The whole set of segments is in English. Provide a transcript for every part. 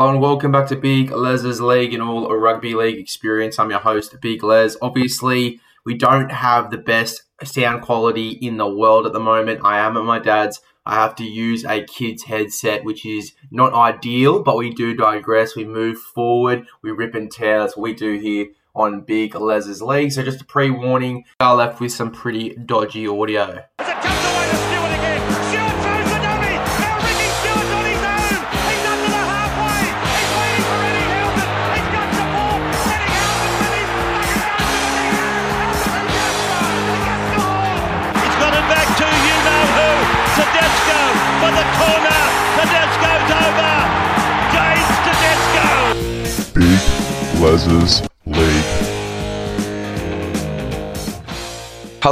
Hello and welcome back to Big Les's League and all a rugby league experience. I'm your host, Big Les. Obviously, we don't have the best sound quality in the world at the moment. I am at my dad's. I have to use a kid's headset, which is not ideal, but we do digress. We move forward, we rip and tear. That's what we do here on Big Les's League. So, just a pre warning, I left with some pretty dodgy audio. Les's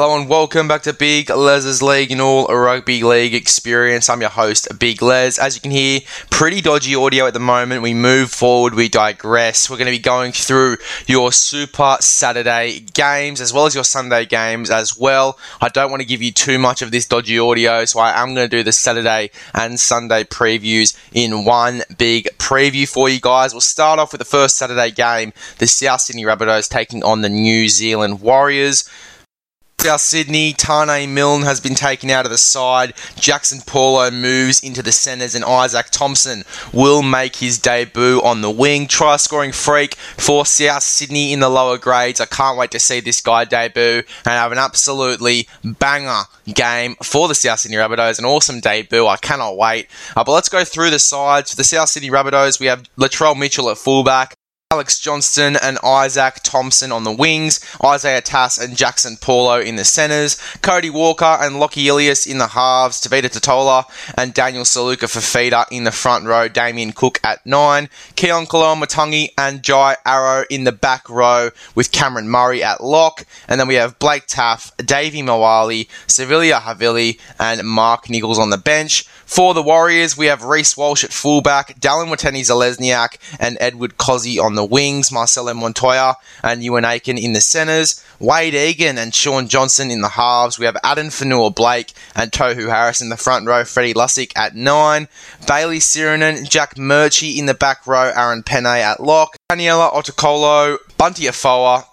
Hello and welcome back to Big Les's League and all rugby league experience. I'm your host, Big Les. As you can hear, pretty dodgy audio at the moment. We move forward, we digress. We're going to be going through your Super Saturday games as well as your Sunday games as well. I don't want to give you too much of this dodgy audio, so I am going to do the Saturday and Sunday previews in one big preview for you guys. We'll start off with the first Saturday game, the South Sydney Rabbitohs taking on the New Zealand Warriors. South Sydney, Taane Milne has been taken out of the side. Jaxson Paulo moves into the centres, and Izaac Thompson will make his debut on the wing. Try scoring freak for South Sydney in the lower grades. I can't wait to see this guy debut and have an absolutely banger game for the South Sydney Rabbitohs. An awesome debut. I cannot wait. Uh, but let's go through the sides. For the South Sydney Rabbitohs, we have Latrell Mitchell at fullback. Alex Johnston and Izaac Thompson on the wings, Isaiah Tass and Jaxson Paulo in the centres, Cody Walker and Lockie Ilias in the halves, Tevita Tatola and Daniel Suluka Fifita in the front row, Damien Cook at 9, Keaon Koloamatangi and Jai Arrow in the back row with Cameron Murray at lock, and then we have Blake Taaffe, Davvy Moale, Siliva Havili and Mark Nichols on the bench. For the Warriors, we have Reece Walsh at fullback, Dallin Watene-Zelezniak and Edward Kosi on the wings, Marcelo Montoya and Euan Aiken in the centres, Wayde Egan and Shaun Johnson in the halves. We have Addin Fonua-Blake and Tohu Harris in the front row, Freddie Lussick at nine, Bayley Sironen, Jack Murchie in the back row, Aaron Pene at lock, Daniela Otukolo, Bunty Afoa,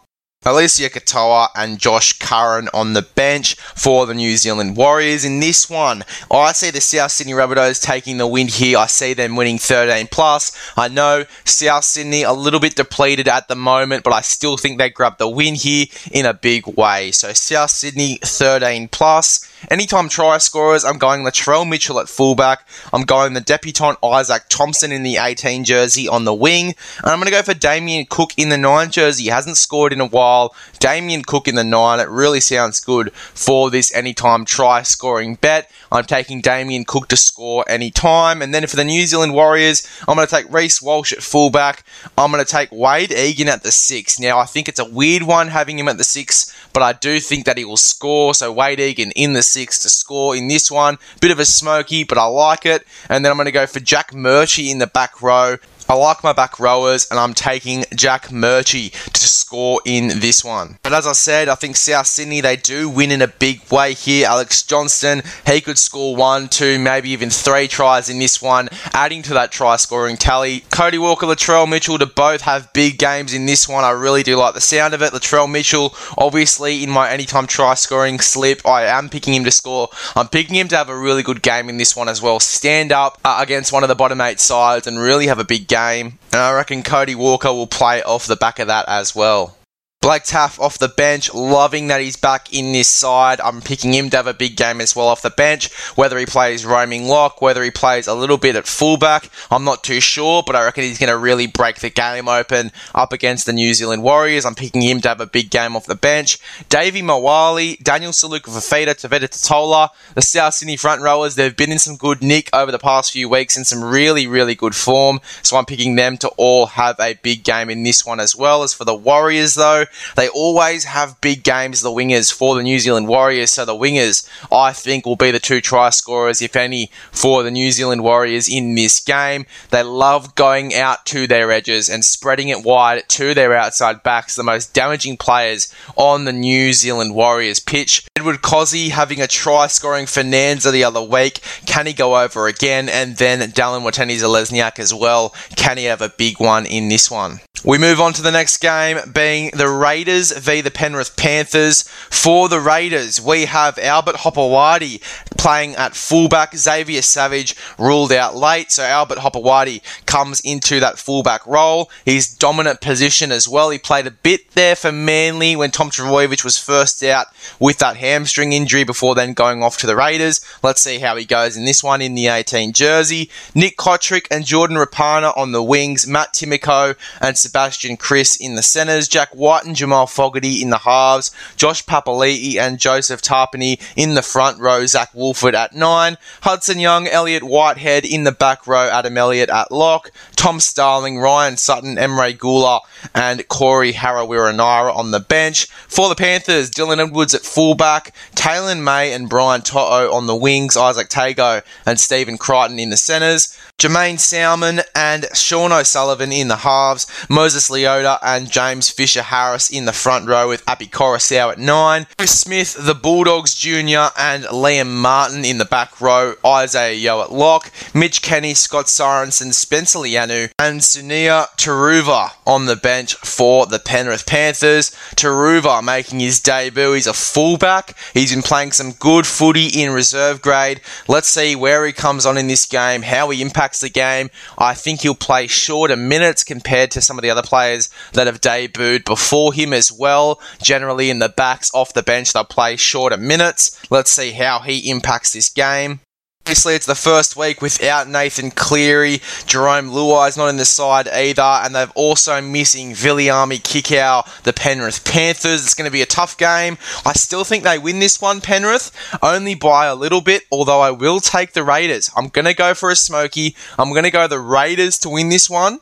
Eliesa Katoa and Josh Curran on the bench for the New Zealand Warriors. In this one, I see the South Sydney Rabbitohs taking the win here. I see them winning 13 plus. I know South Sydney a little bit depleted at the moment, but I still think they grab the win here in a big way. So South Sydney 13 plus. Anytime try scorers, I'm going Latrell Mitchell at fullback. I'm going the debutant Izaac Thompson in the 18 jersey on the wing. And I'm going to go for Damien Cook in the 9 jersey. He hasn't scored in a while. Damien Cook in the 9. It really sounds good for this anytime try scoring bet. I'm taking Damien Cook to score anytime. And then for the New Zealand Warriors, I'm going to take Reece Walsh at fullback. I'm going to take Wayde Egan at the 6. Now, I think it's a weird one having him at the 6, but I do think that he will score. So Wayde Egan in the six to score in this one. Bit of a smoky, but I like it. And then I'm going to go for Jack Murchie in the back row. I like my back rowers, and I'm taking Jack Murchie to score in this one. But as I said, I think South Sydney, they do win in a big way here. Alex Johnston, he could score one, two, maybe even three tries in this one, adding to that try scoring tally. Cody Walker, Latrell Mitchell to both have big games in this one. I really do like the sound of it. Latrell Mitchell, obviously, in my anytime try scoring slip, I am picking him to score. I'm picking him to have a really good game in this one as well. Stand up uh, against one of the bottom eight sides and really have a big game game, and I reckon Cody Walker will play off the back of that as well. Blake Taff off the bench, loving that he's back in this side. I'm picking him to have a big game as well off the bench. Whether he plays roaming lock, whether he plays a little bit at fullback, I'm not too sure, but I reckon he's going to really break the game open up against the New Zealand Warriors. I'm picking him to have a big game off the bench. Davvy Moale, Daniel Suluka Fifita, Tevita Tatola, the South Sydney front rowers, they've been in some good nick over the past few weeks in some really, really good form. So I'm picking them to all have a big game in this one as well. As for the Warriors, though, They always have big games, the wingers, for the New Zealand Warriors. So the wingers, I think, will be the two try scorers, if any, for the New Zealand Warriors in this game. They love going out to their edges and spreading it wide to their outside backs, the most damaging players on the New Zealand Warriors pitch. Edward Kosi having a try scoring Fernanza the other week. Can he go over again? And then Dallin Watene-Zelezniak as well. Can he have a big one in this one? We move on to the next game, being the Raiders v the Penrith Panthers. For the Raiders, we have Albert Hopoate playing at fullback. Xavier Savage ruled out late, so Albert Hopoate comes into that fullback role. His dominant position as well. He played a bit there for Manly when Tom Trbojevic was first out with that hamstring injury before then going off to the Raiders. Let's see how he goes in this one in the 18 jersey. Nick Cotric and Jordan Rapana on the wings. Matt Timoko and Sebastian Kris in the centres, Jack Wighton and Jamal Fogarty in the halves, Josh Papali'i and Joseph Tapine in the front row, Zac Woolford at nine, Hudson Young, Elliott Whitehead in the back row, Adam Elliott at lock, Tom Starling, Ryan Sutton, Emre Guler, and Corey Harawira-Naera on the bench. For the Panthers, Dylan Edwards at fullback, Taylan May and Brian To'o on the wings, Izack Tago and Stephen Crichton in the centres, Jaeman Salmon and Sean O'Sullivan in the halves, Moses Leota and James Fisher Harris in the front row with Api Koroisau at nine, Chris Smith, the Bulldogs Jr. and Liam Martin in the back row, Isaiah Yeo at lock, Mitch Kenny, Scott Sorensen, Spencer Leniu, and Sunia Turuva on the bench for the Penrith Panthers. Turuva making his debut. He's a fullback. He's been playing some good footy in reserve grade. Let's see where he comes on in this game, how he impacts the game. I think he'll play shorter minutes compared to some of the other players that have debuted before him as well. Generally, in the backs off the bench, they'll play shorter minutes. Let's see how he impacts this game. Obviously, it's the first week without Nathan Cleary. Jarome Luai is not in the side either, and they've also missing Viliami Kikau, the Penrith Panthers. It's going to be a tough game. I still think they win this one, Penrith, only by a little bit, although I will take the Raiders. I'm going to go for a smoky. I'm going to go the Raiders to win this one.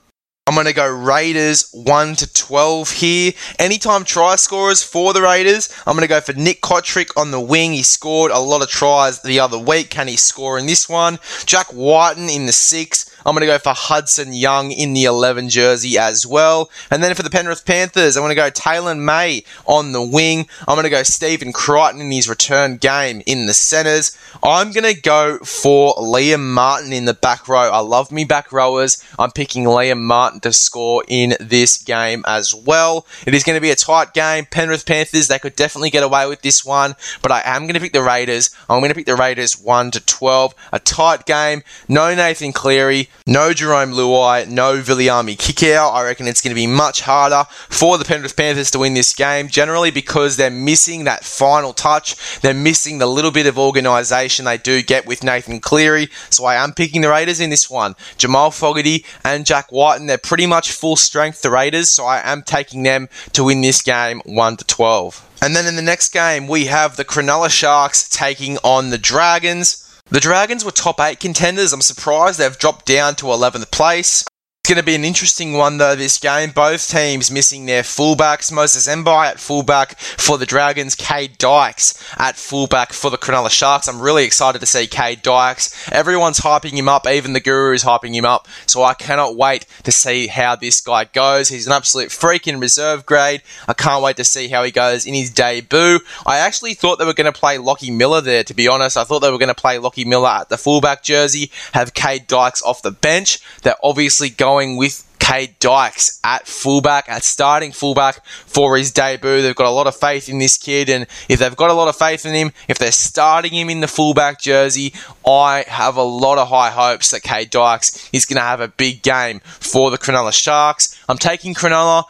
I'm going to go Raiders 1 to 12 here. Anytime try scorers for the Raiders, I'm going to go for Nick Cotric on the wing. He scored a lot of tries the other week. Can he score in this one? Jack Wighton in the 6. I'm going to go for Hudson Young in the 11 jersey as well. And then for the Penrith Panthers, I'm going to go Taylan May on the wing. I'm going to go Stephen Crichton in his return game in the centres. I'm going to go for Liam Martin in the back row. I love me back rowers. I'm picking Liam Martin to score in this game as well. It is going to be a tight game. Penrith Panthers, they could definitely get away with this one, but I am going to pick the Raiders. I'm going to pick the Raiders 1 to 12. A tight game. No Nathan Cleary. No Jarome Luai, no Viliami Kikau. I reckon it's going to be much harder for the Penrith Panthers to win this game, generally because they're missing that final touch. They're missing the little bit of organisation they do get with Nathan Cleary. So I am picking the Raiders in this one. Jamal Fogarty and Jack Wighton, they're pretty much full strength, the Raiders. So I am taking them to win this game 1 to 12. And then in the next game, we have the Cronulla Sharks taking on the Dragons. The Dragons were top 8 contenders. I'm surprised they've dropped down to 11th place. It's going to be an interesting one though this game. Both teams missing their fullbacks. Moses Mbye at fullback for the Dragons. Cade Dykes at fullback for the Cronulla Sharks. I'm really excited to see Cade Dykes. Everyone's hyping him up. Even the Guru is hyping him up. So I cannot wait to see how this guy goes. He's an absolute freak in reserve grade. I can't wait to see how he goes in his debut. I actually thought they were going to play Lockie Miller there, to be honest. I thought they were going to play Lockie Miller at the fullback jersey, have Cade Dykes off the bench. They're obviously going going with Cade Dykes at fullback, at starting fullback for his debut. They've got a lot of faith in this kid, and if they've got a lot of faith in him, if they're starting him in the fullback jersey, I have a lot of high hopes that Cade Dykes is going to have a big game for the Cronulla Sharks. I'm taking Cronulla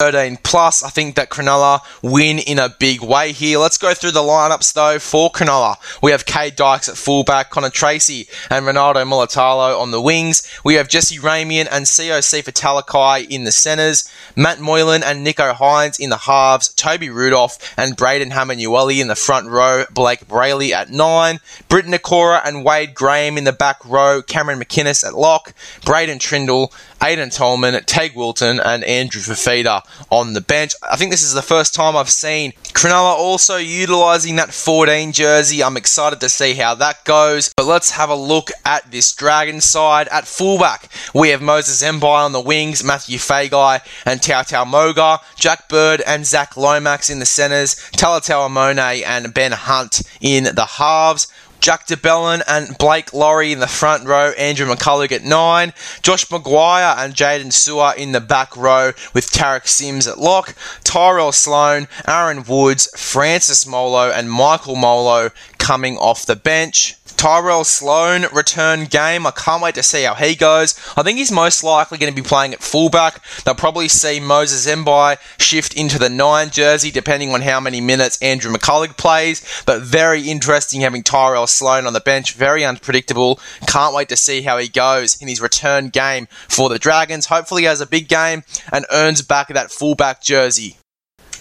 13 plus. I think that Cronulla win in a big way here. Let's go through the lineups though for Cronulla. We have Cade Dykes at fullback, Connor Tracy and Ronaldo Mulitalo on the wings. We have Jesse Ramien and Siosifa Talakai in the centres, Matt Moylan and Nicho Hynes in the halves, Toby Rudolph and Braden Hamlin-Uele in the front row, Blake Brailey at 9, Briton Nikora and Wade Graham in the back row, Cameron McInnes at lock, Braydon Trindall, Aiden Tolman, Teig Wilton and Andrew Fifita on the bench. I think this is the first time I've seen Cronulla also utilising that 14 jersey. I'm excited to see how that goes. But let's have a look at this Dragon side. At fullback, we have Moses Mbye on the wings, Matthew Feagai and Tautau Moga, Jack Bird and Zac Lomax in the centres, Talatau Amone and Ben Hunt in the halves. Jack de Belin and Blake Lawrie in the front row, Andrew McCullough at nine, Josh McGuire and Jaydn Su'A in the back row with Tariq Sims at lock, Tyrell Sloan, Aaron Woods, Francis Molo and Michael Molo coming off the bench. Tyrell Sloan return game. I can't wait to see how he goes. I think he's most likely going to be playing at fullback. They'll probably see Moses Mbye shift into the nine jersey, depending on how many minutes Andrew McCullough plays. But very interesting having Tyrell Sloan on the bench. Very unpredictable. Can't wait to see how he goes in his return game for the Dragons. Hopefully, he has a big game and earns back that fullback jersey.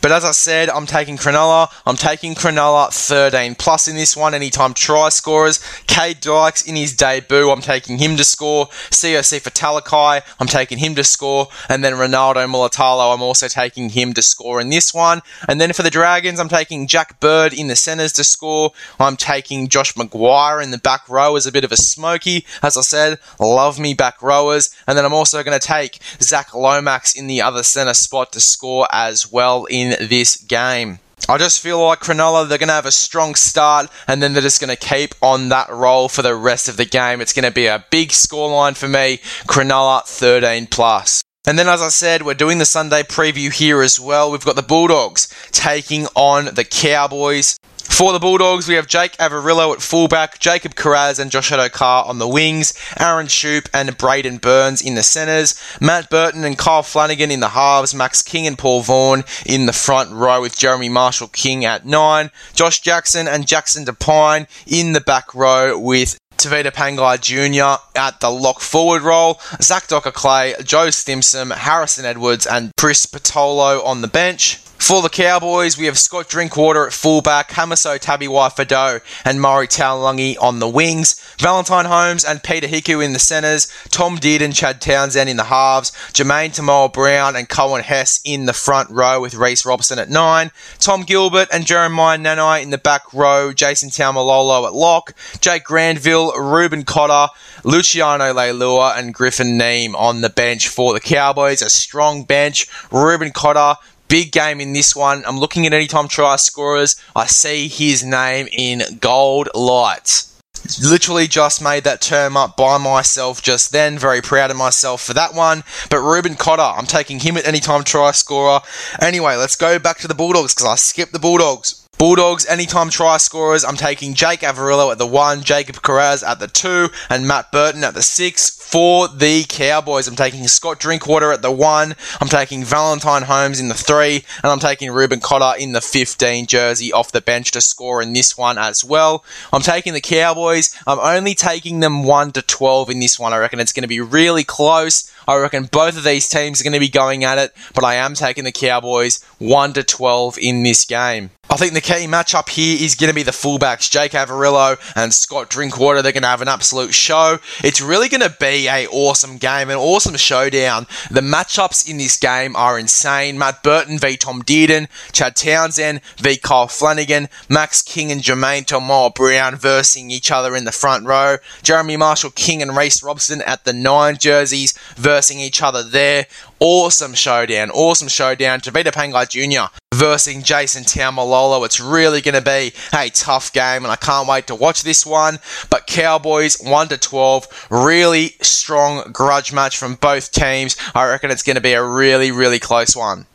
But as I said, I'm taking Cronulla. I'm taking Cronulla 13 plus in this one. Anytime try scorers. Cade Dykes in his debut. I'm taking him to score. Siosifa Talakai. I'm taking him to score. And then Ronaldo Mulitalo. I'm also taking him to score in this one. And then for the Dragons, I'm taking Jack Bird in the centres to score. I'm taking Josh McGuire in the back row as a bit of a smoky. As I said, love me back rowers. And then I'm also going to take Zac Lomax in the other centre spot to score as well in in this game. I just feel like Cronulla, they're going to have a strong start and then they're just going to keep on that roll for the rest of the game. It's going to be a big scoreline for me. Cronulla 13 plus. And then, as I said, we're doing the Sunday preview here as well. We've got the Bulldogs taking on the Cowboys. For the Bulldogs, we have Jake Averillo at fullback, Jacob Kiraz and Josh Addo-Carr on the wings, Aaron Schoupp and Braidon Burns in the centres, Matt Burton and Kyle Flanagan in the halves, Max King and Paul Vaughan in the front row with Jeremy Marshall King at nine, Josh Jackson and Jackson Devine in the back row with Tevita Pangai Jr. at the lock forward role, Zach Dockar Clay, Joe Stimson, Harrison Edwards, and Chris Patolo on the bench. For the Cowboys, we have Scott Drinkwater at fullback, Hamiso Tabuai-Fidow and Murray Taulagi on the wings, Valentine Holmes and Peter Hiku in the centres, Tom Dearden and Chad Townsend in the halves, Jermaine Taunoa Brown and Coen Hess in the front row with Reece Robson at nine, Tom Gilbert and Jeremiah Nanai in the back row, Jason Taumalolo at lock, Jake Granville, Reuben Cotter, Luciano Leilua and Griffin Neame on the bench for the Cowboys. A strong bench. Reuben Cotter, Big game in this one. I'm looking at anytime try scorers. I see his name in gold lights. Literally just made that term up by myself just then. Very proud of myself for that one. But Reuben Cotter, I'm taking him at anytime try scorer. Anyway, let's go back to the Bulldogs because I skipped the Bulldogs. Bulldogs, anytime try scorers, I'm taking Jake Averillo at the one, Jacob Kiraz at the two, and Matt Burton at the six. For the Cowboys, I'm taking Scott Drinkwater at the one, I'm taking Valentine Holmes in the three, and I'm taking Reuben Cotter in the 15 jersey off the bench to score in this one as well. I'm taking the Cowboys. I'm only taking them 1 to 12 in this one. I reckon it's going to be really close. I reckon both of these teams are going to be going at it, but I am taking the Cowboys 1 to 12 in this game. I think the key matchup here is going to be the fullbacks, Jake Averillo and Scott Drinkwater. They're going to have an absolute show. It's really going to be a awesome game, an awesome showdown. The matchups in this game are insane. Matt Burton v Tom Dearden, Chad Townsend v Kyle Flanagan, Max King and Jermaine Taunoa Brown versing each other in the front row, Jeremy Marshall King and Reece Robson at the nine jerseys versing each other there. Awesome showdown, awesome showdown. Tevita Pangai Jr. versing Jason Taumalolo. It's really going to be a tough game, and I can't wait to watch this one. But Cowboys 1 to 12, really strong grudge match from both teams. I reckon it's going to be a really, really close one.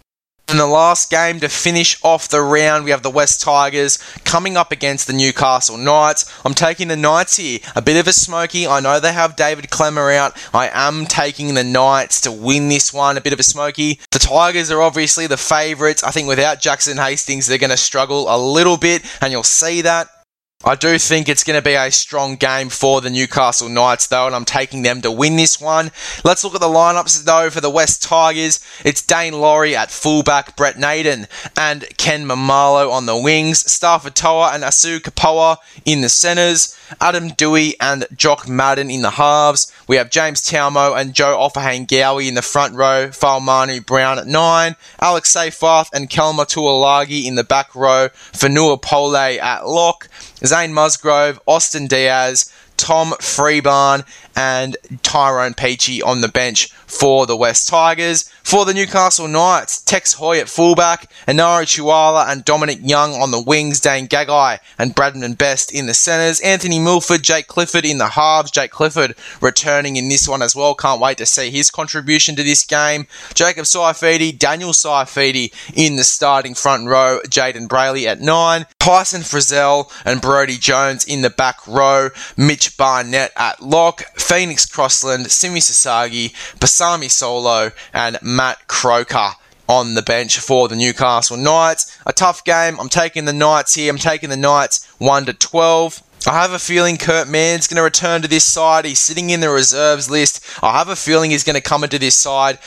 In the last game to finish off the round, we have the West Tigers coming up against the Newcastle Knights. I'm taking the Knights here. A bit of a smoky. I know they have David Klemmer out. I am taking the Knights to win this one. A bit of a smoky. The Tigers are obviously the favourites. I think without Jackson Hastings, they're going to struggle a little bit, and you'll see that. I do think it's going to be a strong game for the Newcastle Knights, though, and I'm taking them to win this one. Let's look at the lineups, though, for the West Tigers. It's Daine Laurie at fullback, Brett Naden and Ken Maumalo on the wings, Starford To'a and Asu Kepaoa in the centres, Adam Doueihi and Jock Madden in the halves. We have James Tamou and Joe Ofahengaue in the front row, Fa'amanu Brown at nine, Alex Seyfarth and Kelma Tuilagi in the back row, Fonua Pole at lock, Zane Musgrove, Austin Dias, Tom Freebarn, and Tyrone Peachey on the bench for the West Tigers. For the Newcastle Knights, Tex Hoy at fullback, Enari Tuala and Dominic Young on the wings, Dane Gagai and Bradman Best in the centres, Anthony Milford, Jake Clifford in the halves, Jake Clifford returning in this one as well. Can't wait to see his contribution to this game. Jacob Saifiti, Daniel Saifiti in the starting front row, Jayden Brailey at nine, Tyson Frizell and Brodie Jones in the back row, Mitch Barnett at lock, Phoenix Crossland, Simi Sasagi, Pasami Saulo, and Matt Croker on the bench for the Newcastle Knights. A tough game. I'm taking the Knights here. I'm taking the Knights 1 to 12. I have a feeling Kurt Mann's going to return to this side. He's sitting in the reserves list. I have a feeling he's going to come into this side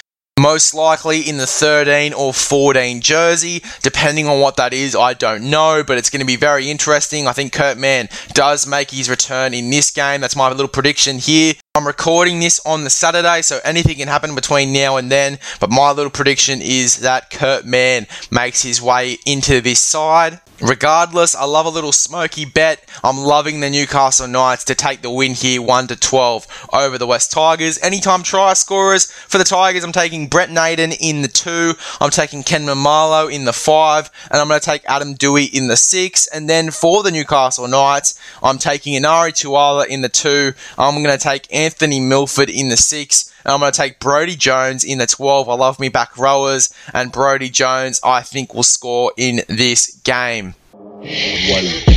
most likely in the 13 or 14 jersey, depending on what that is, I don't know, but it's going to be very interesting. I think Kurt Mann does make his return in this game. That's my little prediction here. I'm recording this on the Saturday, so anything can happen between now and then. But my little prediction is that Kurt Mann makes his way into this side. Regardless, I love a little smoky bet. I'm loving the Newcastle Knights to take the win here 1 to 12 over the West Tigers. Anytime try scorers for the Tigers, I'm taking Brett Naden in the 2, I'm taking Ken Maumalo in the 5, and I'm going to take Adam Doueihi in the 6. And then for the Newcastle Knights, I'm taking Enari Tuala in the 2. I'm going to take Anthony Milford in the 6. And I'm going to take Brodie Jones in the 12. I love me back rowers. And Brodie Jones, I think, will score in this game. One.